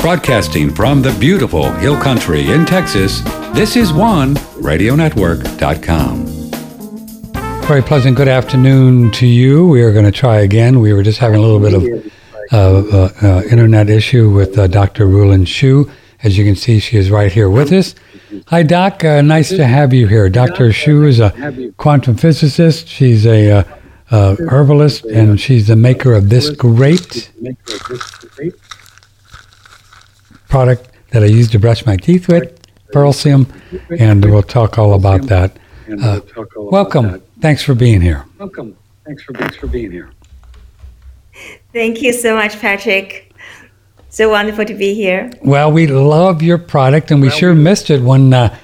Broadcasting from the beautiful Hill Country in Texas, this is OneRadioNetwork.com. Very pleasant good afternoon to you. We are going to try again. We were just having a little bit of uh, uh, uh, internet issue with uh, Dr. Rulin Xiu. As you can see, she is right here with us. Hi, Doc. Uh, nice to have you here. Dr. Xiu is a quantum physicist. She's a uh, herbalist, and she's the maker of this great product that I use to brush my teeth with, Pearlsium, and we'll talk all about that. Uh, welcome. Thanks for being here. Welcome. Thanks for thanks for being here. Thank you so much, Patrick. So wonderful to be here. Well, we love your product, and we sure missed it when. Uh,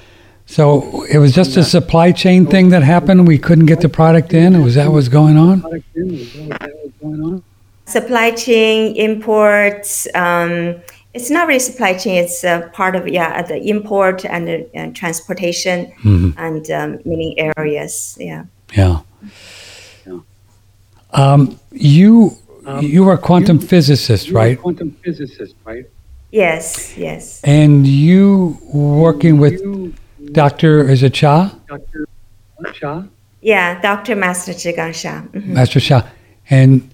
so it was just a supply chain thing that happened. We couldn't get the product in. Was that what's going on? Supply chain, imports. Um, it's not really supply chain. It's a part of yeah the import and the and transportation and um, many areas. Yeah. Yeah. Um, you you are a quantum physicist, You're right? Quantum physicist, right? Yes. Yes. And you working with You, Dr. Is it Cha? Dr. Sha, Yeah. Dr. Master Zhigang Sha. Mhm. Master Sha. And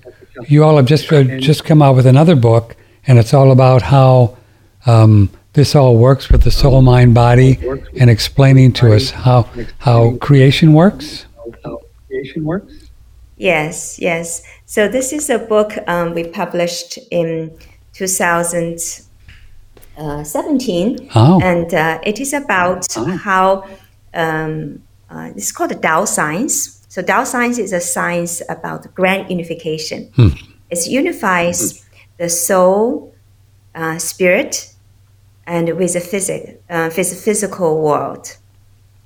you all have just uh, just come out with another book, and it's all about how um, this all works with the soul, mind, body, and explaining to us how how creation works. how creation works. Yes. Yes. So this is a book um, we published in 2017. Oh, and uh, it is about how um, uh, it's called the Tao science. So Tao science is a science about grand unification. It unifies the soul, uh, spirit, and with the physic, uh, phys- physical world.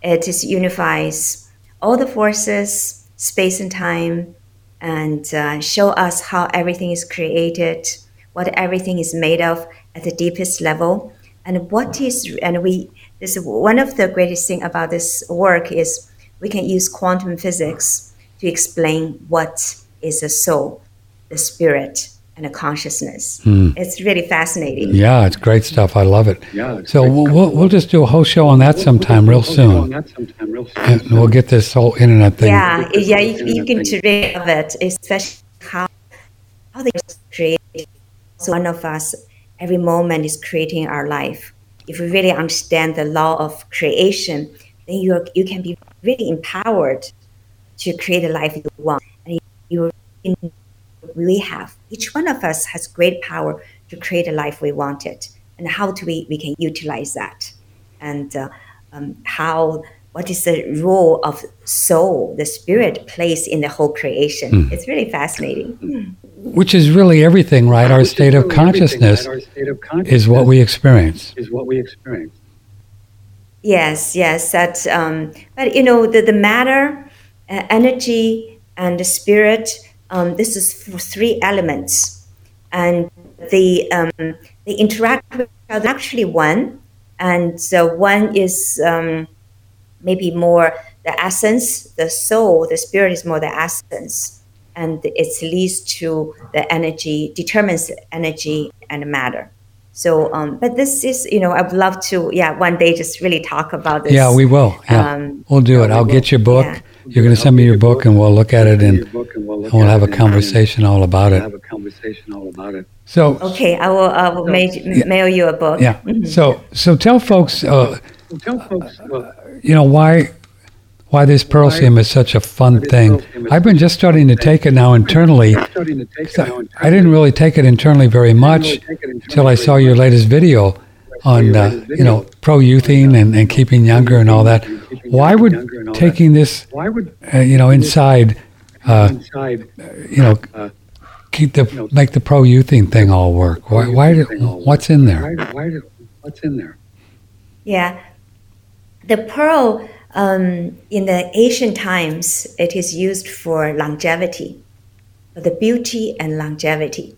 It is unifies all the forces, space and time, and uh, show us how everything is created, what everything is made of at the deepest level, and what is and we this one of the greatest thing about this work is we can use quantum physics to explain what is the soul, the spirit, and a consciousness. Hmm. It's really fascinating. yeah, it's great stuff. I love it. Yeah. So we'll, we'll, we'll just do a whole show on that sometime real We'll go on soon. that sometime real soon. And we'll get this whole internet thing. Yeah, yeah, you, you can read of it, especially how how they create. So one of us, every moment is creating our life. If we really understand the law of creation, then you you can be really empowered to create a life you want, and you we have. Each one of us has great power to create a life we wanted, and how do we we can utilize that, and uh, um, how what is the role of soul, the spirit plays in the whole creation. It's really fascinating. Which is really everything, right? Our state of Really everything, consciousness right? Our state of consciousness is what we experience. is what we experience. Yes, yes. That, um, but you know, the the matter, uh, energy, and the spirit. Um, this is for three elements, and the um, they interact with each other. Actually, one, and so one is um, maybe more the essence, the soul. The spirit is more the essence, and it leads to the energy, determines the energy and matter. So, um, but this is, you know, I'd love to, yeah, one day just really talk about this. Yeah, we will. Yeah, Um, we'll do it. I'll get your book. Yeah. You're going to send me your book, and we'll look at it, and book and we'll, at have a it and- conversation all about it. have a conversation all about it. So, Okay, I will, I will ma- mail you a book. yeah. So, so tell folks, uh, So tell folks, uh, you know, why why this Pearlsium is such a fun thing. I've been just starting to take it now internally. starting to take it now. I didn't really take it internally very much until I saw your latest video on, uh, you know, pro youthing and, and keeping younger and all that. Why would taking this, Why would uh, you know, inside, uh, inside you know, keep the make the pro youthing thing all work? Why? Why? Do, what's in there? Why, why did, what's in there? Yeah. The pearl, um, in the ancient times, it is used for longevity, for the beauty and longevity.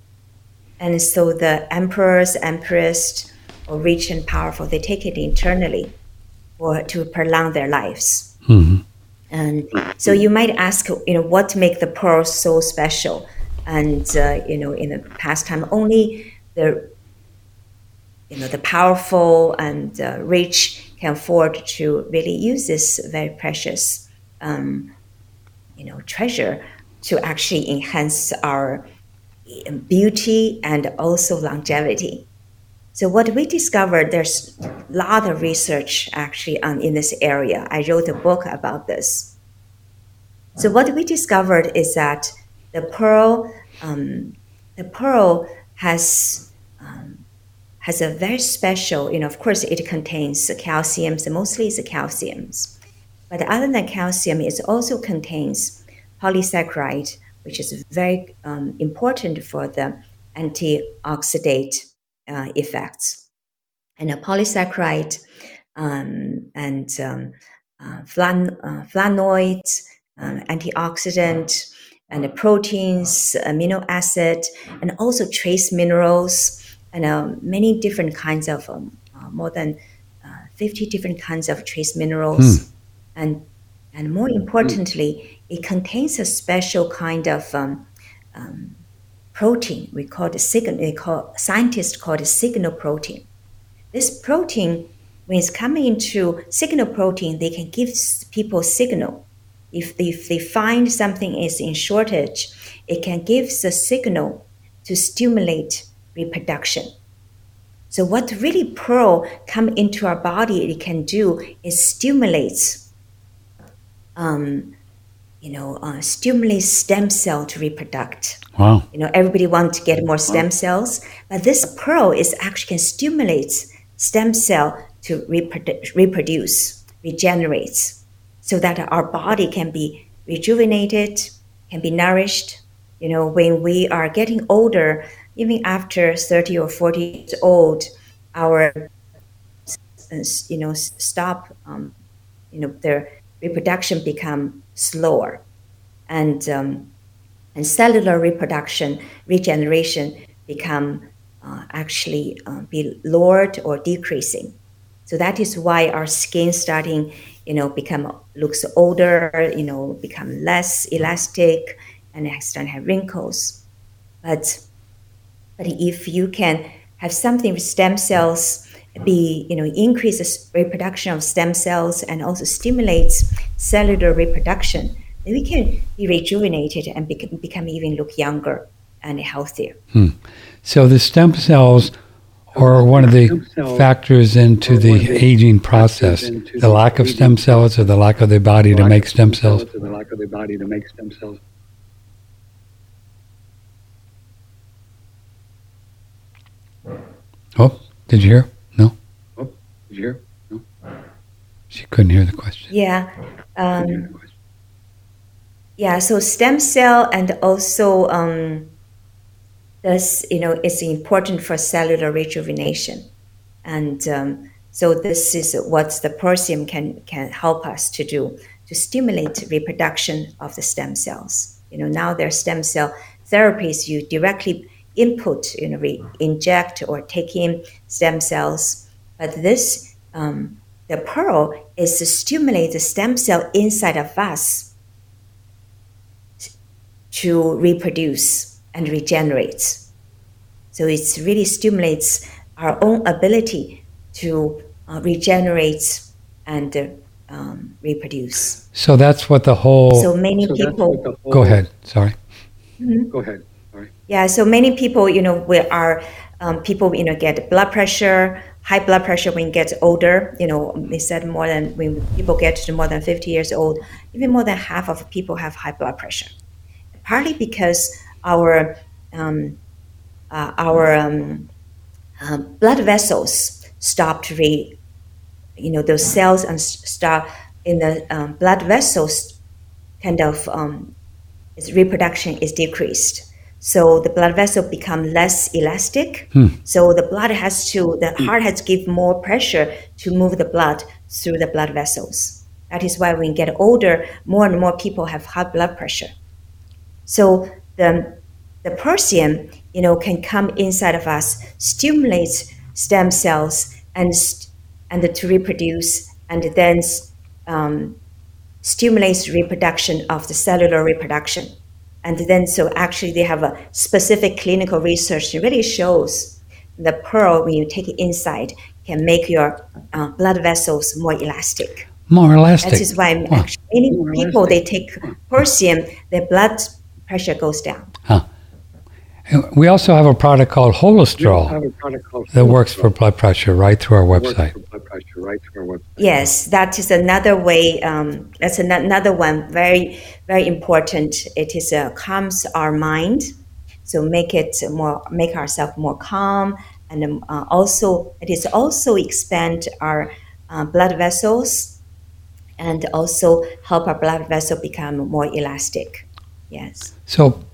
And so the emperors, empress, or rich and powerful, they take it internally for to prolong their lives. Mhm. And so you might ask, you know, what make the pearl so special? And uh, you know, in the past time, only the you know the powerful and uh, rich can afford to really use this very precious um, you know treasure to actually enhance our beauty and also longevity. So what we discovered, there's a lot of research actually on in this area. I wrote a book about this. So what we discovered is that the pearl, um, the pearl has um, has a very special, you know, of course it contains calciums, mostly it's calciums. But other than calcium, it also contains polysaccharide, which is very um, important for the antioxidant uh, effects. And a polysaccharide um, and um, uh, flan- uh, flavonoids, um, antioxidant, and the proteins, amino acid, and also trace minerals, and uh, many different kinds of um, uh, more than uh, 50 different kinds of trace minerals. Hmm. And, and more importantly, it contains a special kind of um, um, protein. We call it signal. They call scientists call it signal protein. This protein, when it's coming into signal protein, they can give people signal. If, if they find something is in shortage, it can give the signal to stimulate reproduction. So what really pearl come into our body it can do is stimulates um, you know, uh, stimulate stem cell to reproduce. Wow. You know, everybody wants to get more stem cells, but this pearl is actually can stimulate stem cell to reprodu- reproduce, regenerate, so that our body can be rejuvenated, can be nourished. You know, when we are getting older, even after 30 or 40 years old, our, you know, stop, um, you know, their reproduction become slower, and um, and cellular reproduction regeneration become uh, actually uh, be lowered or decreasing. So that is why our skin starting, you know, become looks older, you know, become less elastic, and start have wrinkles. But but if you can have something with stem cells be you know increases reproduction of stem cells and also stimulates cellular reproduction, then we can be rejuvenated and become, become even look younger and healthier. Hmm. So the stem cells are one of the factors into the aging process. The lack of stem cells or the lack of the body to make stem cells. The lack of the body to make stem cells. Oh, did you hear? Did you hear? No? She couldn't hear the question. Yeah. Um, yeah, so stem cell and also um, this, you know, is important for cellular rejuvenation. And um, so this is what the Pearlsium can, can help us to do, to stimulate reproduction of the stem cells. You know, now there are stem cell therapies, you directly input, you know, re- inject or take in stem cells but this, um, the pearl, is to stimulate the stem cell inside of us to reproduce and regenerate. So it really stimulates our own ability to uh, regenerate and uh, um, reproduce. So that's what the whole. So many so people. Whole, go ahead. Sorry. Mm-hmm. Go ahead. Sorry. Yeah. So many people, you know, we are um, people, you know, get blood pressure, high blood pressure when you get older. You know, they said more than when people get to more than 50 years old, even more than half of people have high blood pressure. Partly because our um, uh, our um, uh, blood vessels stop to re, you know, those cells and start in the um, blood vessels kind of um, its reproduction is decreased so the blood vessel become less elastic. Hmm. So the blood has to, the heart has to give more pressure to move the blood through the blood vessels. That is why when we get older, more and more people have high blood pressure. So the the Pearlsium, you know, can come inside of us, stimulates stem cells and and to reproduce, and then um, stimulates reproduction of the cellular reproduction. And then, so actually, they have a specific clinical research that really shows the pearl, when you take it inside, can make your uh, blood vessels more elastic. More elastic. That is why Huh. actually many people they take Pearlsium, their blood pressure goes down. We also have a product called We Holostrol product called that works for blood pressure right through our website. for blood pressure right through our website. Yes, that is another way. Um, that's an- another one very very important. It is uh, calms our mind, so make it more make ourselves more calm, and um, uh, also it is also expand our uh, blood vessels, and also help our blood vessel become more elastic. Yes. So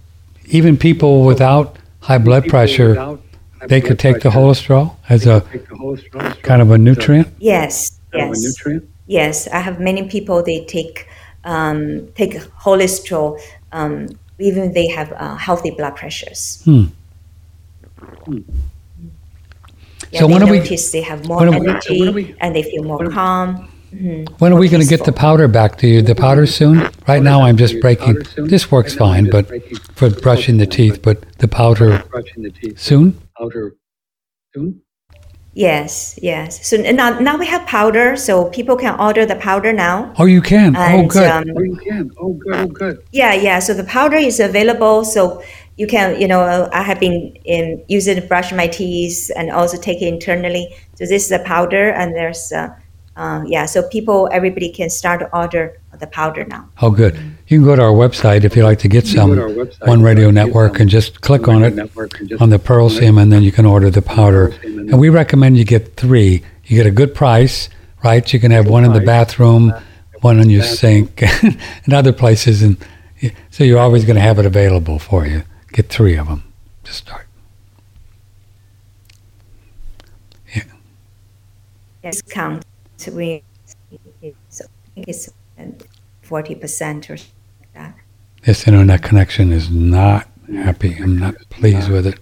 even people without high blood People pressure, without high they blood could take the pressure, Holostrol as a could take the Holostrol kind of a nutrient. Yes. kind of a Yes. nutrient. Yes, I have many people. They take um, take Holostrol, um, even they have uh, healthy blood pressures. Hmm. Yeah, So they when are we- they have more when are we- energy we- and they feel more when we- calm. When are we going to get the powder back to you? The powder soon? Right now, I'm just breaking. This works Right now, I'm fine, but for brushing the teeth. But the powder brushing the teeth. soon? Powder soon. Yes, yes. So now, now we have powder, so people can order the powder now. Oh, you can. Oh, good. um, Oh, you can. Oh, good. Oh, good. Yeah, yeah. So the powder is available. So you can, you know, I have been in, using it to brush my teeth and also take it internally. So this is the powder, and there's, uh, uh, yeah. So people, everybody can start to order the powder now. Oh, good. You can go to our website if you'd like to get some to website One Radio like to get Network and just click on it Network and just on the Pearl click. Sim, and then you can order the powder. Pearl and And we recommend you get three. You get a good price, right? You can have one in the price. bathroom, one in your sink, and other places, and so you're always going to have it available for you. Get three of them to start. Discount. So we, so I think it's forty percent or something like that. This internet connection is not happy. I'm not pleased with it.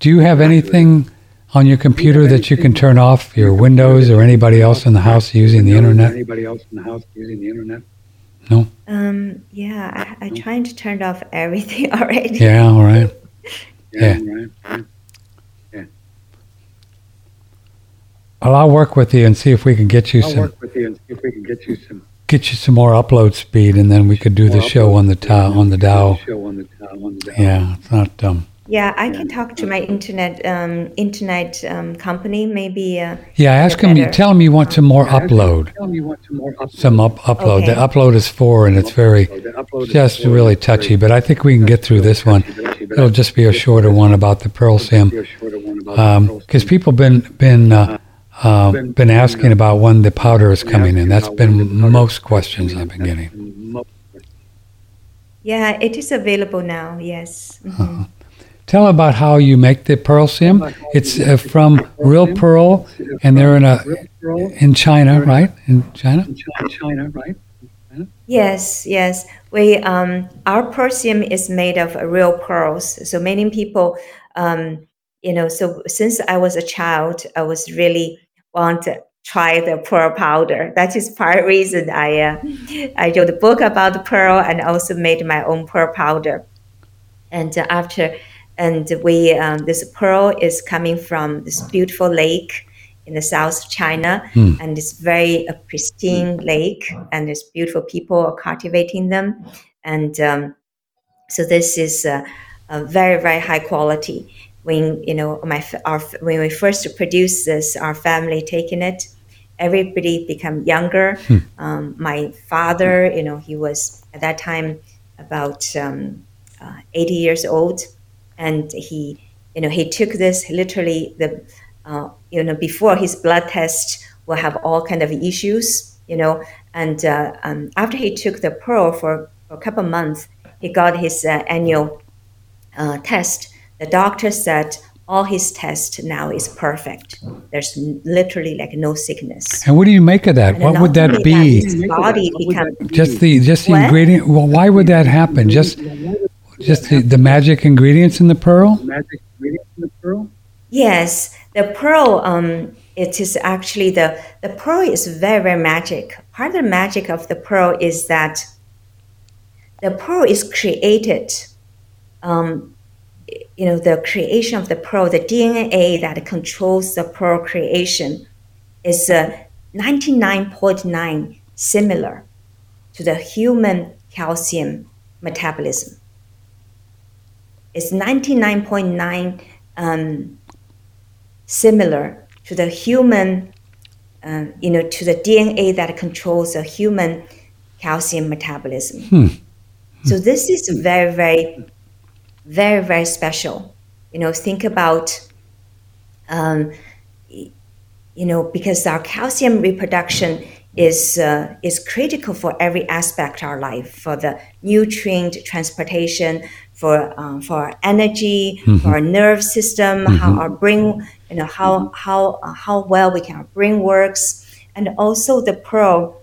Do you have anything on your computer that you can turn off your windows or anybody else in the house using the internet? Anybody else in the house using the internet? No. Um, yeah, I, I trying to turn off everything already. Yeah, all right. Yeah. Yeah. Right. right. Well, I'll work with you and see if we can get you I'll some work with you and see if we can get you some. get you some more upload speed, and then we could do the show on the to Tao on the Tao. Show on the Tao. On the Tao. Yeah, it's not um. Yeah, I can talk to my internet um, internet um, company. Maybe uh, Yeah, ask him. You better. tell him you want some more upload. Tell me what some more upload. Some up upload. The upload is four, and it's very The upload is just really touchy. But I think we can get through this one. It'll just be a shorter one about the Pearlsium. Be a shorter one about the Pearl because Sim. people been been uh, uh, been asking about when the powder is coming in. That's been most questions I've been getting. Yeah, it is available now. Yes. Mhm. Tell about how you make the Pearlsium. It's uh, from real pearl, and they're in a in China, right? In China. in China, China, right? Yes, yes. We um, our perfume is made of real pearls. So many people, um, you know, so since I was a child, I was really want to try the pearl powder. That is part reason I uh, I wrote a book about the pearl and also made my own pearl powder. And uh, after, and we um, this pearl is coming from this beautiful lake in the south of China, and it's very a pristine lake, and there's beautiful people are cultivating them, and um, so this is uh, a very very high quality. When you know my our when we first produced this, our family taking it, everybody become younger. Um, my father, you know, he was at that time about um, uh, 80 years old, and he, you know, he took this literally the, uh, you know, before his blood test will have all kind of issues, you know, and uh, um, after he took the pearl for, for a couple months, he got his uh, annual uh, test. The doctor said all his tests now is perfect. There's literally like no sickness. And what do you make of that? And What would that be? his body become? Just the just the What? ingredient. Well, why would that happen? Just just the, the magic ingredients in the pearl. magic ingredient in the pearl? Yes, the pearl. Um, it is actually the the pearl is very very magic. Part of the magic of the pearl is that the pearl is created. Um, you know, the creation of the pearl, the DNA that controls the pearl creation is uh, 99.9 similar to the human calcium metabolism. It's 99.9 um, similar to the human, uh, you know, to the DNA that controls the human calcium metabolism. Hmm. So this is very, very, very, very special. You know, think about, um, you know, because our calcium reproduction is uh, is critical for every aspect of our life, for the nutrient transportation, for um, for our energy, Mm-hmm. for our nerve system, how our brain, you know, how how uh, how well we can our brain works, and also the pearl.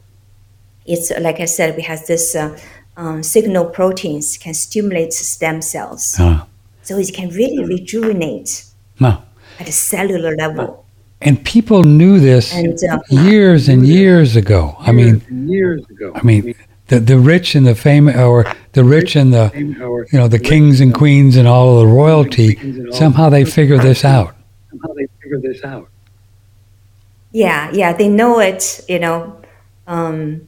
It's like I said, we have this uh, um, signal proteins can stimulate stem cells, Ah. so it can really rejuvenate No. at a cellular level. And people knew this And uh, years and years ago. I mean, years ago. I mean, the the rich and the famous, or the rich and the you know the kings and queens and all of the royalty. Somehow they figure this out. somehow they figure this out. Yeah, yeah, they know it. You know, um,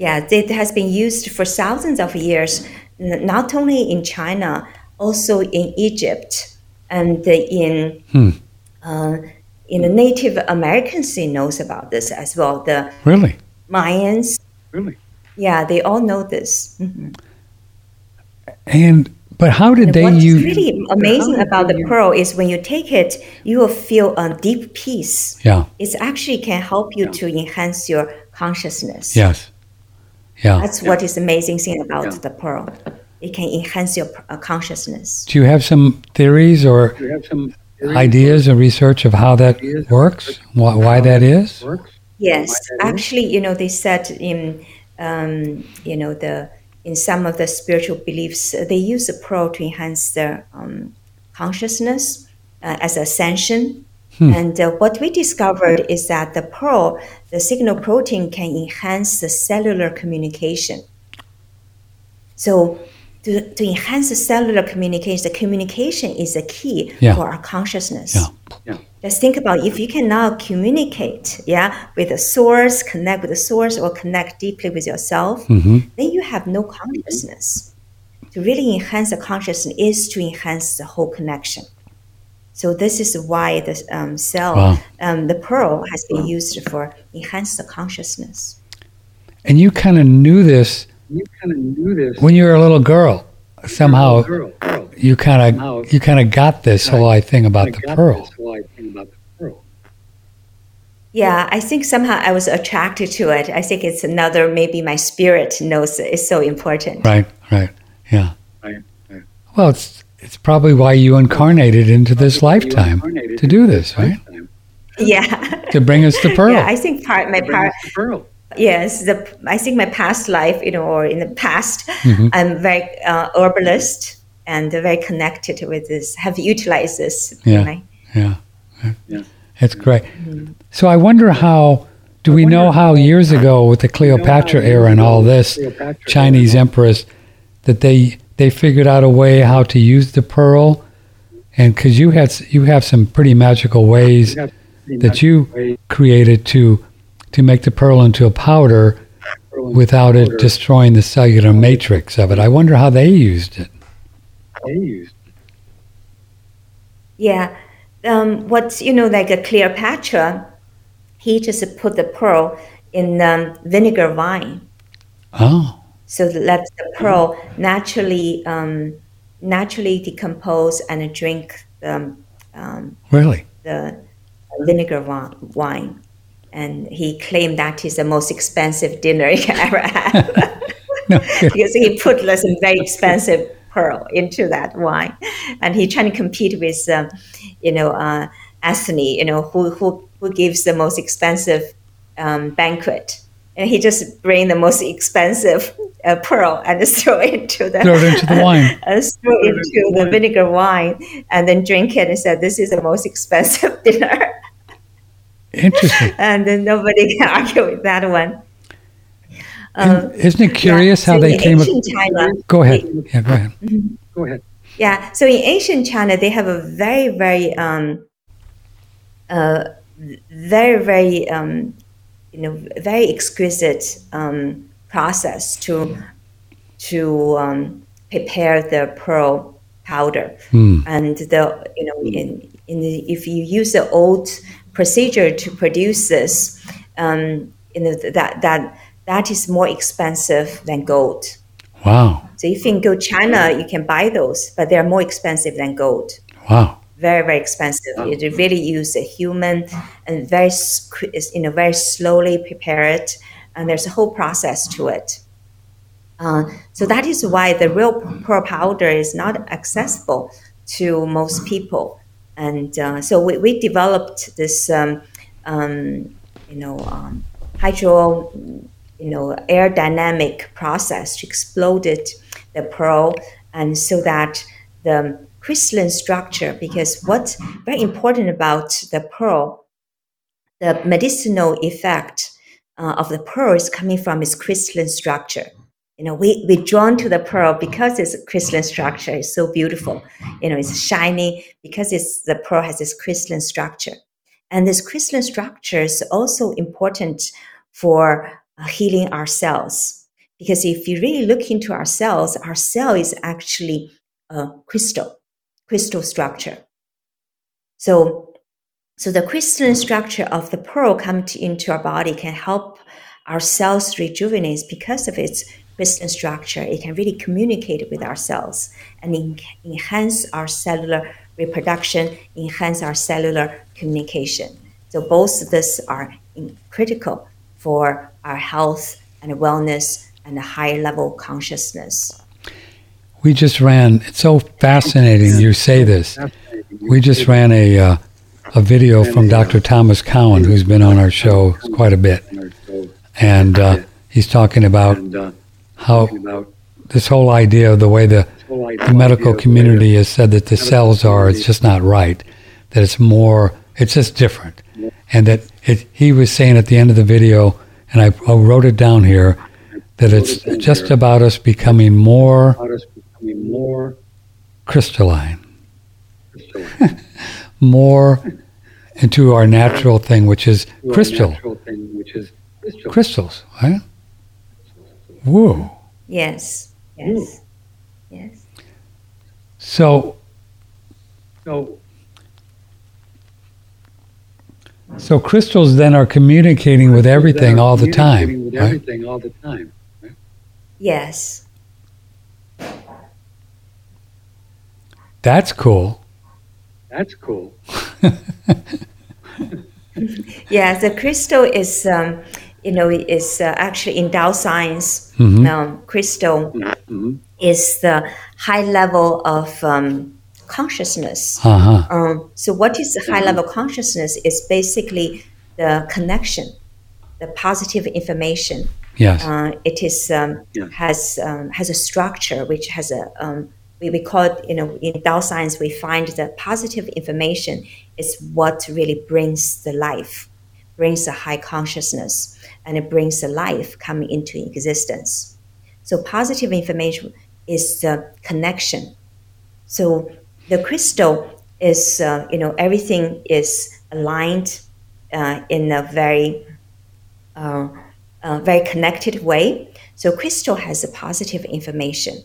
yeah, it has been used for thousands of years, not only in China, also in Egypt, and in Hmm. uh, in the Native Americans they knows about this as well. The Really? Mayans, Really? yeah, they all know this. Mhm. And but how did they What's use? really amazing about the pearl is when you take it, you will feel a deep peace. Yeah. It actually can help you to enhance your consciousness. Yes. Yeah. That's what is amazing thing about Yeah. the pearl. It can enhance your uh, consciousness. Do you have some theories or have some theories ideas or research of how that Ideas or works? Why, why that is? works? Yes, Why that is? actually, you know, they said in, um, you know, the in some of the spiritual beliefs, uh, they use the pearl to enhance their um, consciousness uh, as ascension. Hmm. And uh, what we discovered is that the pearl, the signal protein, can enhance the cellular communication. So, to, to enhance the cellular communication, the communication is the key Yeah. for our consciousness. Yeah. Yeah. Just think about if you can now communicate, yeah, with the source, connect with the source, or connect deeply with yourself, hmm then you have no consciousness. To really enhance the consciousness is to enhance the whole connection. So this is why the um, cell, Wow. um, the pearl, has been used for enhance the consciousness. And you kind of knew this You kind of knew this. when you were a little girl. Somehow Girl, girl. you kind of you kind of got this whole thing about I the pearl. Thing about the pearl. Yeah, I think somehow I was attracted to it. I think it's another maybe my spirit knows it's so important. Right. Right. Yeah. Right, right. Well, it's it's probably why you incarnated into this lifetime to do this, right? Yeah. To bring us the pearl. Yeah, I think part my part pearl. yes the I think my past life you know or in the past Mhm. I'm very uh, herbalist and very connected with this have utilized this Yeah. my- Yeah. Yeah. It's great. So I wonder how do we know how years ago with the Cleopatra era and all this Chinese era. empress that they they figured out a way how to use the pearl. And cuz you had you have some pretty magical ways pretty that much you way created to to make the pearl into a powder pearl and without it destroying the cellular matrix of it. I wonder how they used it. they used. yeah. Um, what you know like a Cleopatra he just put the pearl in um, vinegar wine Oh, so let the pearl naturally um, naturally decompose and drink the, um, really? the vinegar wine. And he claimed that is the most expensive dinner he ever had No. because he put like, some very expensive pearl into that wine, and he trying to compete with, um, you know, uh, Anthony, you know, who who who gives the most expensive um, banquet, and he just bring the most expensive uh, pearl and throw it into the Throw it into the wine. uh, throw it into the vinegar wine, and then drink it and said, "This is the most expensive dinner." Interesting. and then nobody can argue with that one. Um, Isn't it curious yeah, how so they came? ancient China, Go ahead. Yeah, go ahead. Go ahead. Yeah. So in ancient China, they have a very, very, um, uh, very, very, um, you know, very exquisite um, process to to um, prepare the pearl powder. And the you know, in, in the, if you use the old procedure to produce this, um, you know that that that is more expensive than gold. Wow. So if you can go China, you can buy those, but they're more expensive than gold. Wow. Very, very expensive. You really use a human and very, you know, very slowly prepare it, and there's a whole process to it. Uh, so that is why the real pearl powder is not accessible to most people. And uh, so we, we developed this, um, um, you know, um, hydro, you know, aerodynamic process to explode it, the pearl, and so that the crystalline structure, because what's very important about the pearl, the medicinal effect uh, of the pearl is coming from its crystalline structure. You know, we we drawn to the pearl because its crystalline structure is so beautiful. You know, it's shiny because it's the pearl has this crystalline structure, and this crystalline structure is also important for uh, healing our cells. Because if you really look into our cells, our cell is actually a crystal, crystal structure. So, so the crystalline structure of the pearl come to, into our body can help our cells rejuvenate because of its crystalline structure. It can really communicate with our cells and en- enhance our cellular reproduction, enhance our cellular communication. So both of this are critical for our health and wellness and a higher level consciousness. We just ran. It's so fascinating you say this. We just ran a uh, a video from Dr. Thomas Cowan, who's been on our show quite a bit, and uh, he's talking about uh, how this whole idea of the way the, this whole idea the medical community has said that the cells are, it's just not right. That it's more, it's just different, and that it. He was saying at the end of the video, and I, I wrote it down here, that it's just about us becoming more about us becoming more crystalline. crystalline. more into our natural thing, which is to crystal, natural thing, which is crystal. crystals, right? Whoa. Yes, yes, yes. So, So, so crystals then are communicating with everything all the communicating time, With right? everything all the time. Yes. That's cool. That's cool. Yeah, the crystal is, um, you know, is uh, actually in Tao science. Mhm. Um, crystal hmm is the high level of um, consciousness. Uh huh. Um, so, what is the high level consciousness? Is basically the connection, the positive information. Yes. Uh, it is um, Yeah. has um, has a structure which has a um, we, we call it you know in Tao science we find that positive information is what really brings the life, brings the high consciousness, and it brings the life coming into existence. So positive information is the connection. So the crystal is uh, you know everything is aligned uh, in a very uh, uh, very connected way. So crystal has a positive information,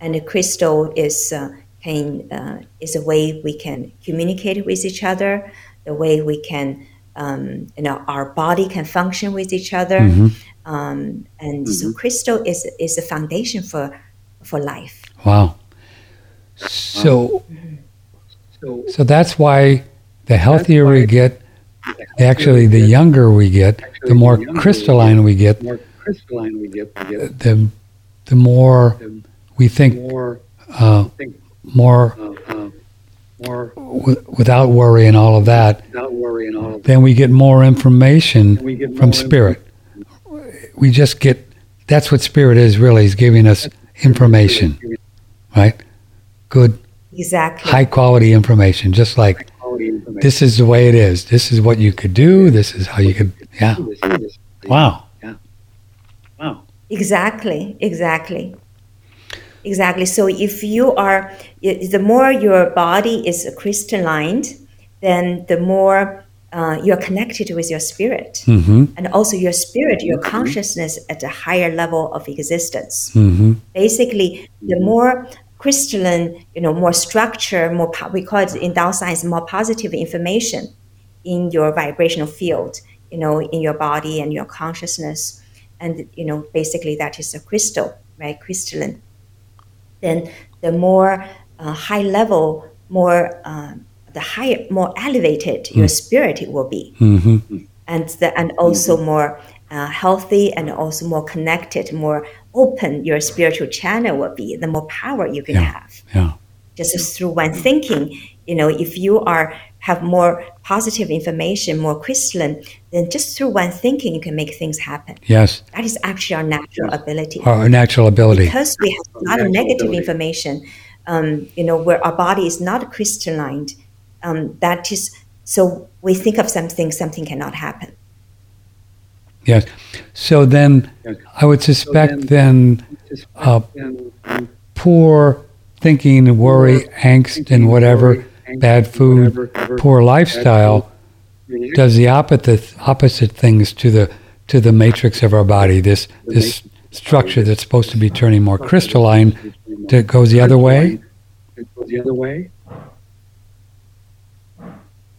and the crystal is uh, can uh, is a way we can communicate with each other, the way we can um, you know our body can function with each other, um, and so crystal is is the foundation for for life. Wow. So, So, so that's why the healthier we get, actually, the younger we get, the more crystalline we get, the more crystalline we get, the the more the we think more, uh, I think, more uh, uh, more w- without worry and all of that. without worry and all of that. Then we get more information We get from more spirit. We just get that's what spirit is really is giving us information, right? Good, Exactly. high quality information, just like this is the way it is. This is what you could do. This is how you could. Yeah. Do this, do this. Wow. Wow. Exactly. Exactly. Exactly. So if you are, the more your body is crystalline, then the more uh, you're connected with your spirit, Mm-hmm. and also your spirit, your consciousness at a higher level of existence. Mm-hmm. Basically, the more crystalline, you know, more structure, more po- we call it in Dao science more positive information in your vibrational field, you know, in your body and your consciousness, and you know, basically that is a crystal, right? Crystalline then the more uh, high level, more uh, the higher, more elevated your spirit will be, Mm-hmm. and the, and also more uh, healthy and also more connected, more open your spiritual channel will be. The more power you can Yeah. have Yeah. just through one thinking. You know, if you are have more positive information, more crystalline, then just through one thinking you can make things happen. Yes. That is actually our natural ability Our natural ability. because we have a lot of negative ability. information, um, you know, where our body is not crystalline, um, that is, so we think of something, something cannot happen. Yes. So then I would suspect So then Just Uh, and- and poor thinking, worry, angst, and whatever, bad food, whatever, poor lifestyle really does the opposite opposite things to the to the matrix of our body. This this structure that's supposed to be turning more crystalline that goes the other way. The other way.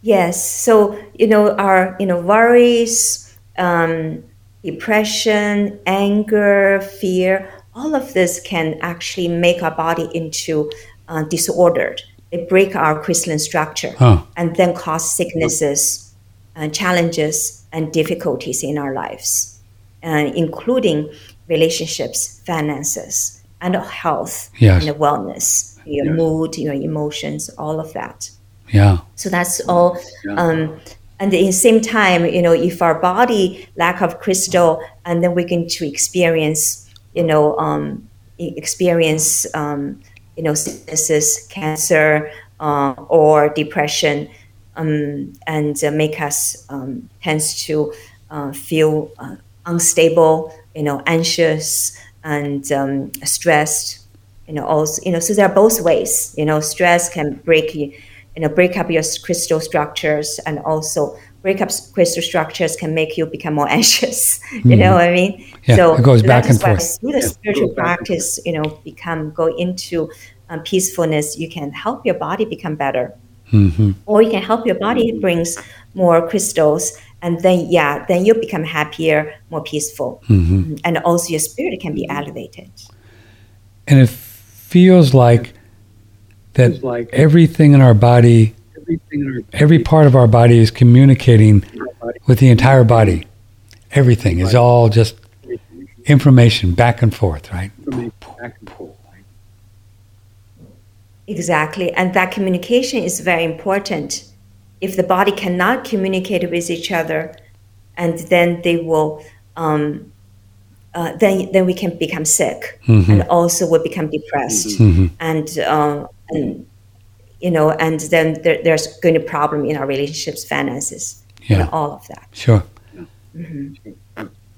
Yes. So, you know, our, you know, worries, um, depression, anger, fear, all of this can actually make our body into uh, disordered. They break our crystalline structure Huh. and then cause sicknesses, and challenges, and difficulties in our lives, uh, including relationships, finances, and health Yes. and wellness, your Yes. mood, your emotions, all of that. Yeah. So that's all. Yeah. Um, and at the same time, you know, if our body lack of crystal, and then we can to experience, you know, um, experience, um, you know, sicknesses, cancer, uh, or depression, um, and uh, make us um, tends to uh, feel uh, unstable, you know, anxious and um, stressed you know also you know so there are both ways you know stress can break you you know break up your crystal structures and also break up crystal structures can make you become more anxious. You know what i mean? Mm-hmm. Yeah, so it goes back and forth. through the Yeah, spiritual goes back and practice you know become go into um, peacefulness you can help your body become better. Hmm or you can help your body brings more crystals and then yeah then you become happier more peaceful. Hmm and also your spirit can be elevated. And it feels like that like everything in our body, everything in our every part of our body is communicating body, with the entire body. Everything is all just information back and forth, right? back and forth. Exactly. And that communication is very important. If the body cannot communicate with each other, and then they will, um, uh, then then we can become sick, Mhm. and also will become depressed, Mhm. and uh, and you know, and then there, there's going to be problem in our relationships, finances, Yeah. and all of that. Sure. Mhm.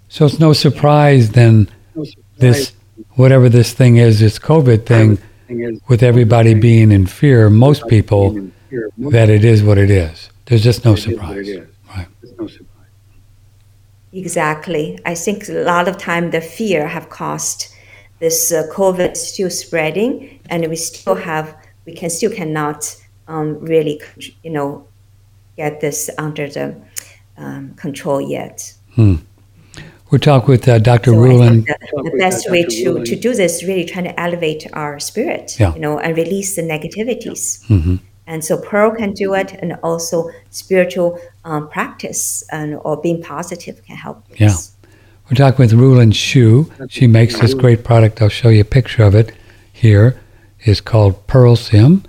So it's no surprise then No surprise, this, whatever this thing is, this COVID thing, thing with everybody being in fear, most people, fear, most that it is what it is. There's just no it is what surprise. Right. No surprise. Exactly. I think a lot of time the fear have caused this uh, COVID still spreading, and we still have we can still cannot um, really you know get this under the um, control yet. We're talking with uh, Dr. So Rulin. the, the best uh, way Dr. to, Rulin. to do this is really trying to elevate our spirit, Yeah. you know, and release the negativities. Mhm. And so Pearl can do it, and also spiritual um, practice and or being positive can help. with Yeah. We're talking with Rulin Xiu. She makes this great product. I'll show you a picture of it here. It's called Pearlsium.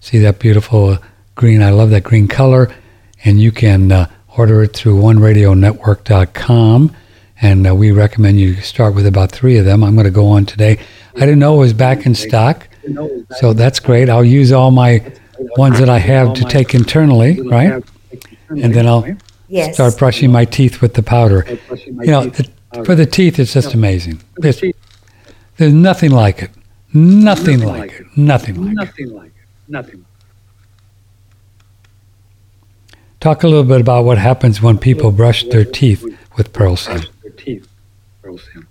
See that beautiful uh, green? I love that green color. And you can uh, order it through oneradionetwork.com. And uh, we recommend you start with about three of them. I'm going to go on today. I didn't know it was back in stock. You know, that- So that's great. I'll use all my ones that I have to take internally, right? have to take internally, And then I'll? Yes. start brushing my teeth with the powder. Start brushing my You know, the, for the teeth, it's just amazing. There's nothing like it. Nothing like it. Nothing like it. Nothing like it. Nothing. Talk a little bit about what happens when people brush their teeth with Pearlsium. Brush their teeth. Pearlsium.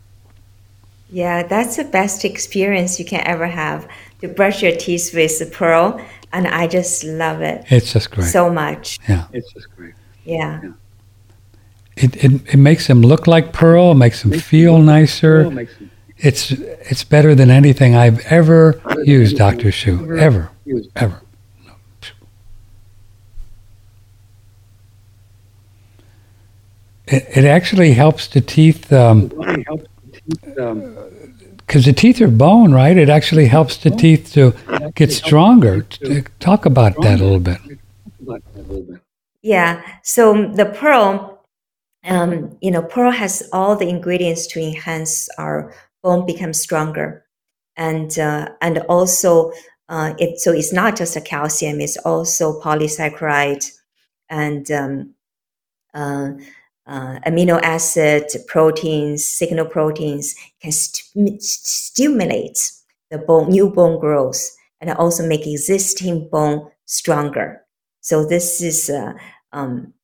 Yeah, that's the best experience you can ever have to brush your teeth with the pearl, and I just love it It's just great. so much. yeah. It's just great. Yeah. It, it, it makes them look like pearl, it makes them feel nicer. Pearl makes them It's it's better than anything I've ever used, Dr. Xiu. Ever. use Ever. It, it actually helps the teeth um, Really helps the teeth. Um, because the teeth are bone, right? It actually helps the teeth to get stronger. Talk about that a little bit. about that a little bit. Yeah. So the pearl, um, you know, pearl has all the ingredients to enhance our bone becomes stronger, and uh, and also uh, it so it's not just a calcium; it's also polysaccharide and um, uh, uh, amino acid, proteins, signal proteins can st- stimulate the bone, new bone growth, and also make existing bone stronger. So this is, uh, um,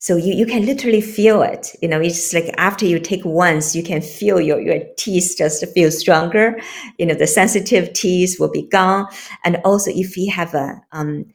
so you, you can literally feel it. You know, it's like after you take once, you can feel your, your teeth just feel stronger. You know, the sensitive teeth will be gone. And also if you have a, um,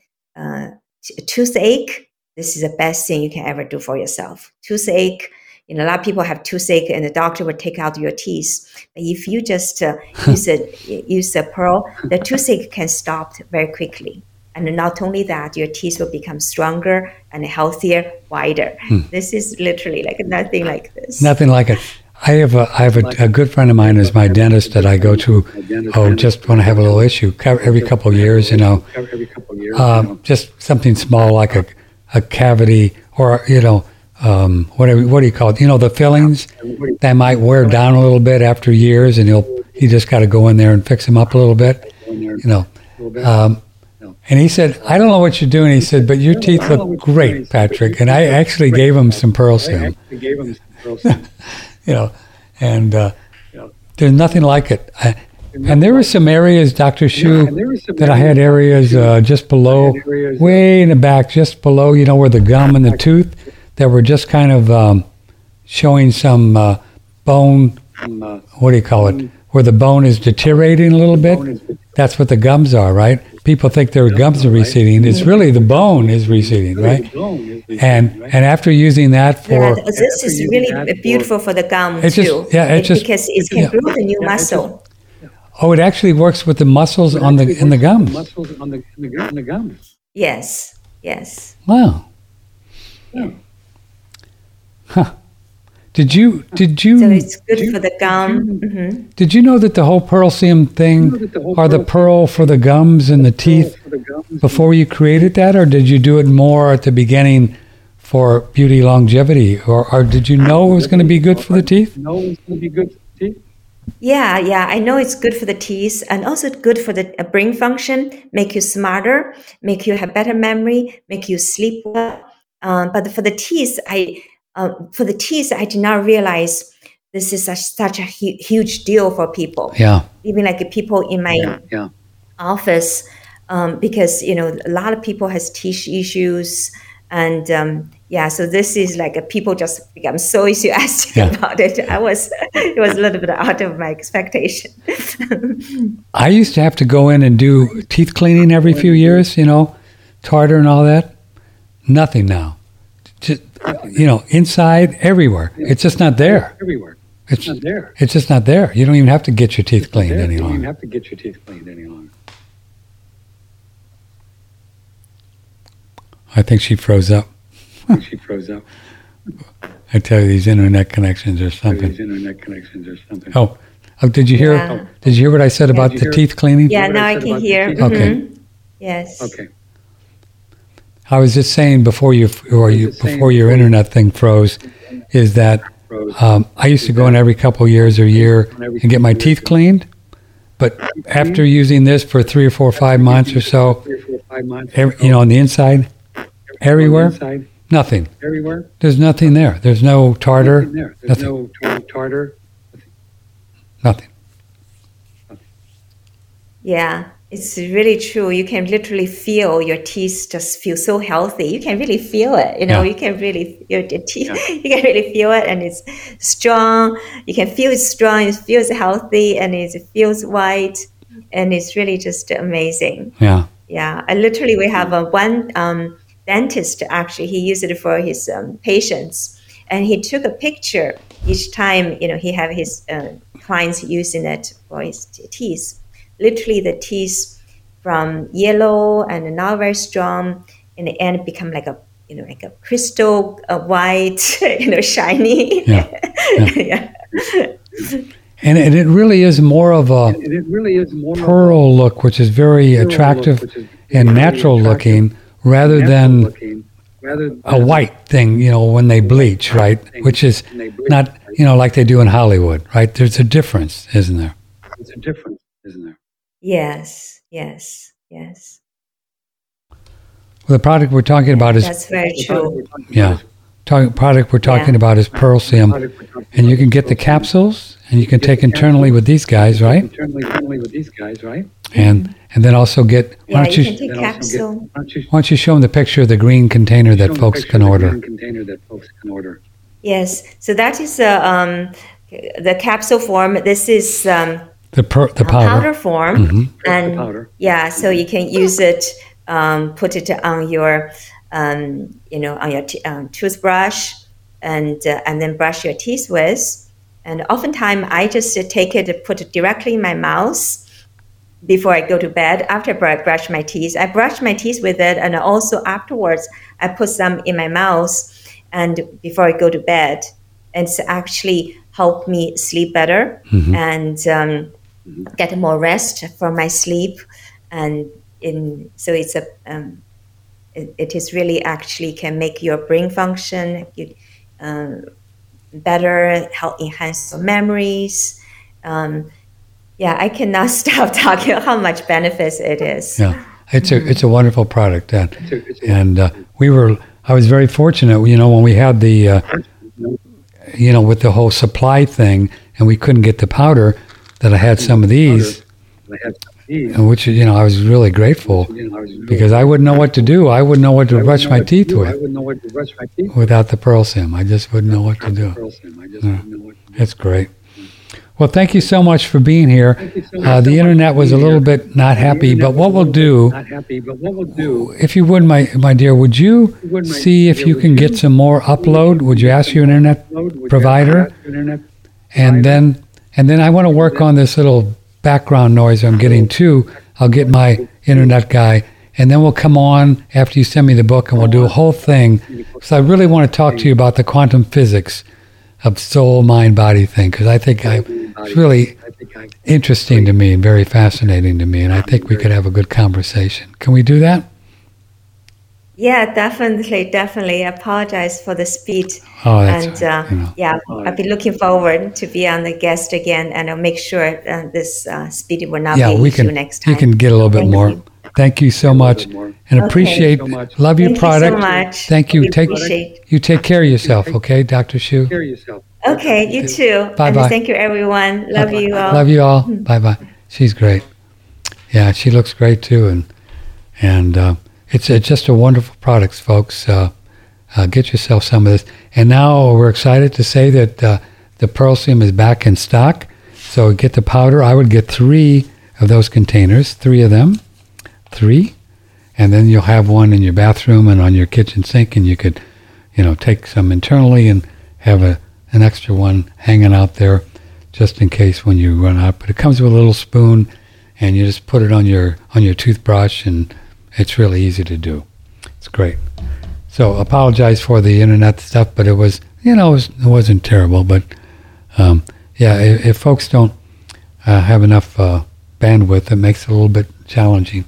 t- toothache, this is the best thing you can ever do for yourself. Toothache, you know, a lot of people have toothache and the doctor will take out your teeth. But if you just uh, use a use a pearl, the toothache can stop very quickly. And not only that, your teeth will become stronger and healthier, wider. This is literally like nothing like this. Nothing like it. I have a I have a, a good friend of mine is my dentist that I go to. Oh, just when I have a little issue, every couple of years, you know, Every couple of years. um, just something small like a, a cavity or you know um, whatever what do you call it? You know the fillings that might wear down a little bit after years, and he'll he just got to go in there and fix them up a little bit. You know, um, and he said, "I don't know what you're doing." He said, "But your teeth look great, Patrick." And I actually gave him some pearl I sim. gave him some you know, and uh, there's nothing like it. I, and there were some areas, Dr. Xiu, and there were some that I had areas uh, just below, uh, way in the back, just below, you know, where the gum and the tooth, that were just kind of um, showing some uh, bone. Uh, What do you call it? Where the bone is deteriorating a little bit. That's what the gums are, right? People think their gums are receding. It's really the bone is receding, right? bone is the- And right? and after using that for Yeah, for this is really beautiful for the gum It just- too. yeah, it just- because it can yeah. grow the new Yeah, muscle. oh, it actually works with the muscles on the in the gums. Muscles on the, in the, in the gums. Yes, yes. Wow. Yeah. Huh. Did you did you So it's good for the gum. hmm did you know that the whole pearlsium thing that the whole are the pearl for the gums and the teeth the before you created that, or did you do it more at the beginning for beauty longevity, or, or did you know it was going to be good for the teeth? No, it's going to be good for the teeth. Yeah, yeah. I know it's good for the teeth and also good for the uh, brain function, make you smarter, make you have better memory, make you sleep well. Um, but for the teeth, I uh, for the teeth, I did not realize this is such, such a hu- huge deal for people. Yeah, Even like people in my Yeah, yeah. office um, because you know a lot of people has teeth issues and um, yeah so this is like a, people just become so enthusiastic Yeah. about it i was it was a little bit out of my expectation I used to have to go in and do teeth cleaning every few years. You know, tartar and all that. Nothing now. Just, you know, inside, everywhere. It's just not there. Everywhere. It's It's not there. it's just not there. You don't even have to get your teeth cleaned There. any You don't even have to get your teeth cleaned any longer. I think she froze up. she froze up. I tell you, these internet connections or Or something. These internet connections or something. Oh, oh did you hear? Yeah. Did you hear what I said about the hear- teeth cleaning? yeah now I i can hear teeth? Okay. Mhm. yes Okay. I was just saying before you or you before your internet thing froze, is that um, I used to go in every couple years or year and get my teeth cleaned, but after using this for three or four or five months or so, Three or four, five months. every, you know, on the inside, everywhere, On the inside, nothing. everywhere. There's nothing there. There's no tartar, There's nothing. no tartar. nothing. Yeah, it's really true. You can literally feel your teeth just feel so healthy. You can really feel it. You know, Yeah. you can really your teeth. You can really feel it, and it's strong. You can feel it's strong. It feels healthy, and it feels white, and it's really just amazing. Yeah. Yeah, I literally we have a one um, dentist actually. He used it for his um, patients, and he took a picture each time. You know, he have his uh, clients using it for his teeth. Literally, the teeth from yellow and not very strong, in the end become like a you know like a crystal uh, white, you know, shiny. Yeah. yeah. And, and it really is more of a it really is more of a pearl look, which is very pearl look, attractive which is and very natural attractive, looking rather natural than looking, rather than a white thing, you know, when they bleach, right? Which is when they bleach, not, you know, like they do in Hollywood, right? There's a difference, isn't there? It's a difference, isn't there? Yes. Yes. Yes. Well, the product we're talking about is, That's very true. we're talking yeah, talk, product we're talking Yeah. about is Pearlsium. product And you can get the capsules and you can take internally with these guys, right? Internally, internally with these guys, right? And and then also get, why Yeah, don't you you, can take get- capsule. why don't you why don't you show them the picture of the green container that folks can order? green container that folks can order. Yes, so that is uh, um, the capsule form. This is um, The per, the a powder, powder. form, Mhm. and the powder. yeah, so you can use it, um, put it on your, um, you know, on your t- um, toothbrush, and uh, and then brush your teeth with. And oftentimes, I just uh, take it, and put it directly in my mouth before I go to bed. After I brush my teeth, I brush my teeth with it, and also afterwards, I put some in my mouth, and before I go to bed, and it's actually helped me sleep better and um, get more rest for my sleep, and in so it's a um, it, it is really actually can make your brain function you, um, better, help enhance your memories. Um, yeah, I cannot stop talking how much benefits it is. Yeah, it's a it's a wonderful product, and It's a- it's a- and uh, we were I was very fortunate, you know, when we had the uh, you know with the whole supply thing, and we couldn't get the powder, that I had some of these, which you know I was really grateful because I wouldn't know what to do. I wouldn't know what to brush my teeth with without the Pearlsium. I just wouldn't know what to do. Do. It's great. Well, thank you so much for being here. Uh, the internet was a little bit not happy, but what we'll do, if you would, my my dear, would you see if you can get some more upload? Would you ask your internet provider? And then and then I want to work on this little background noise I'm getting too. I'll get my internet guy, and then we'll come on after you send me the book, and we'll do a whole thing. So I really want to talk to you about the quantum physics of soul, mind, body thing, because I think I, it's really interesting to me and very fascinating to me, and I think we could have a good conversation. Can we do that? Yeah, definitely, definitely. I apologize for the speed. Oh, that's and uh, you know. yeah, I'll be looking forward to be on the guest again, and I'll make sure uh, this uh, speed will not yeah, be an we issue can. next time. You can get a little bit Thank more. you. Thank you so much, and Okay. appreciate. So much. Love your Thank product. you so much. Thank you. We Take appreciate. you take care of yourself, okay, Doctor Xiu. Care yourself. Okay, you too. Bye-bye. Thank you, everyone. Love you all. Love you all. Bye bye. She's great. Yeah, she looks great too, and and uh, it's it's just a wonderful product, folks. Uh, uh, get yourself some of this. And now we're excited to say that uh, the Pearlsium is back in stock. So get the powder. I would get three of those containers, three of them, three, and then you'll have one in your bathroom and on your kitchen sink, and you could, you know, take some internally and have a an extra one hanging out there just in case when you run out. But it comes with a little spoon, and you just put it on your on your toothbrush, and it's really easy to do. It's great. So apologize for the internet stuff, but it was you know it, was, wasn't terrible. But um, yeah, if, if folks don't uh, have enough uh, bandwidth, it makes it a little bit challenging.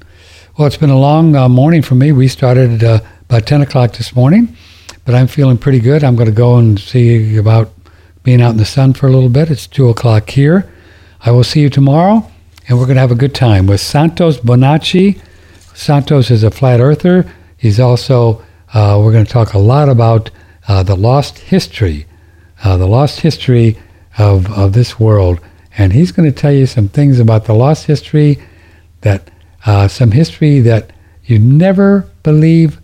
Well, it's been a long uh, morning for me. We started uh, about 10 o'clock this morning, but I'm feeling pretty good. I'm going to go and see about being out in the sun for a little bit. It's 2 o'clock here. I will see you tomorrow, and we're going to have a good time with Santos Bonacci. Santos is a flat earther. He's also, uh, we're going to talk a lot about uh, the lost history, uh, the lost history of, of this world. And he's going to tell you some things about the lost history that uh, some history that you never believe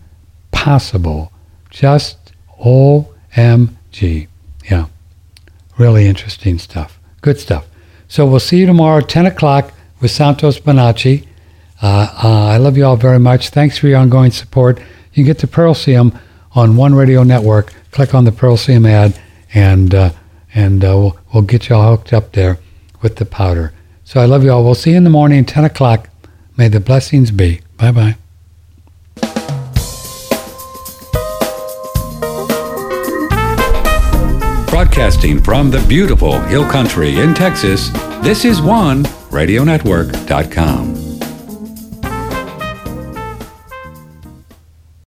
possible. Just OMG. Yeah. Really interesting stuff. Good stuff. So we'll see you tomorrow, 10 o'clock, with Santos Bonacci. Uh, uh, I love you all very much. Thanks for your ongoing support. You can get the Pearlsium on One Radio Network. Click on the Pearlsium ad, and uh, and uh, we'll, we'll get you all hooked up there with the powder. So I love you all. We'll see you in the morning, 10 o'clock. May the blessings be. Bye bye. Broadcasting from the beautiful Hill Country in Texas, this is one radionetwork.com.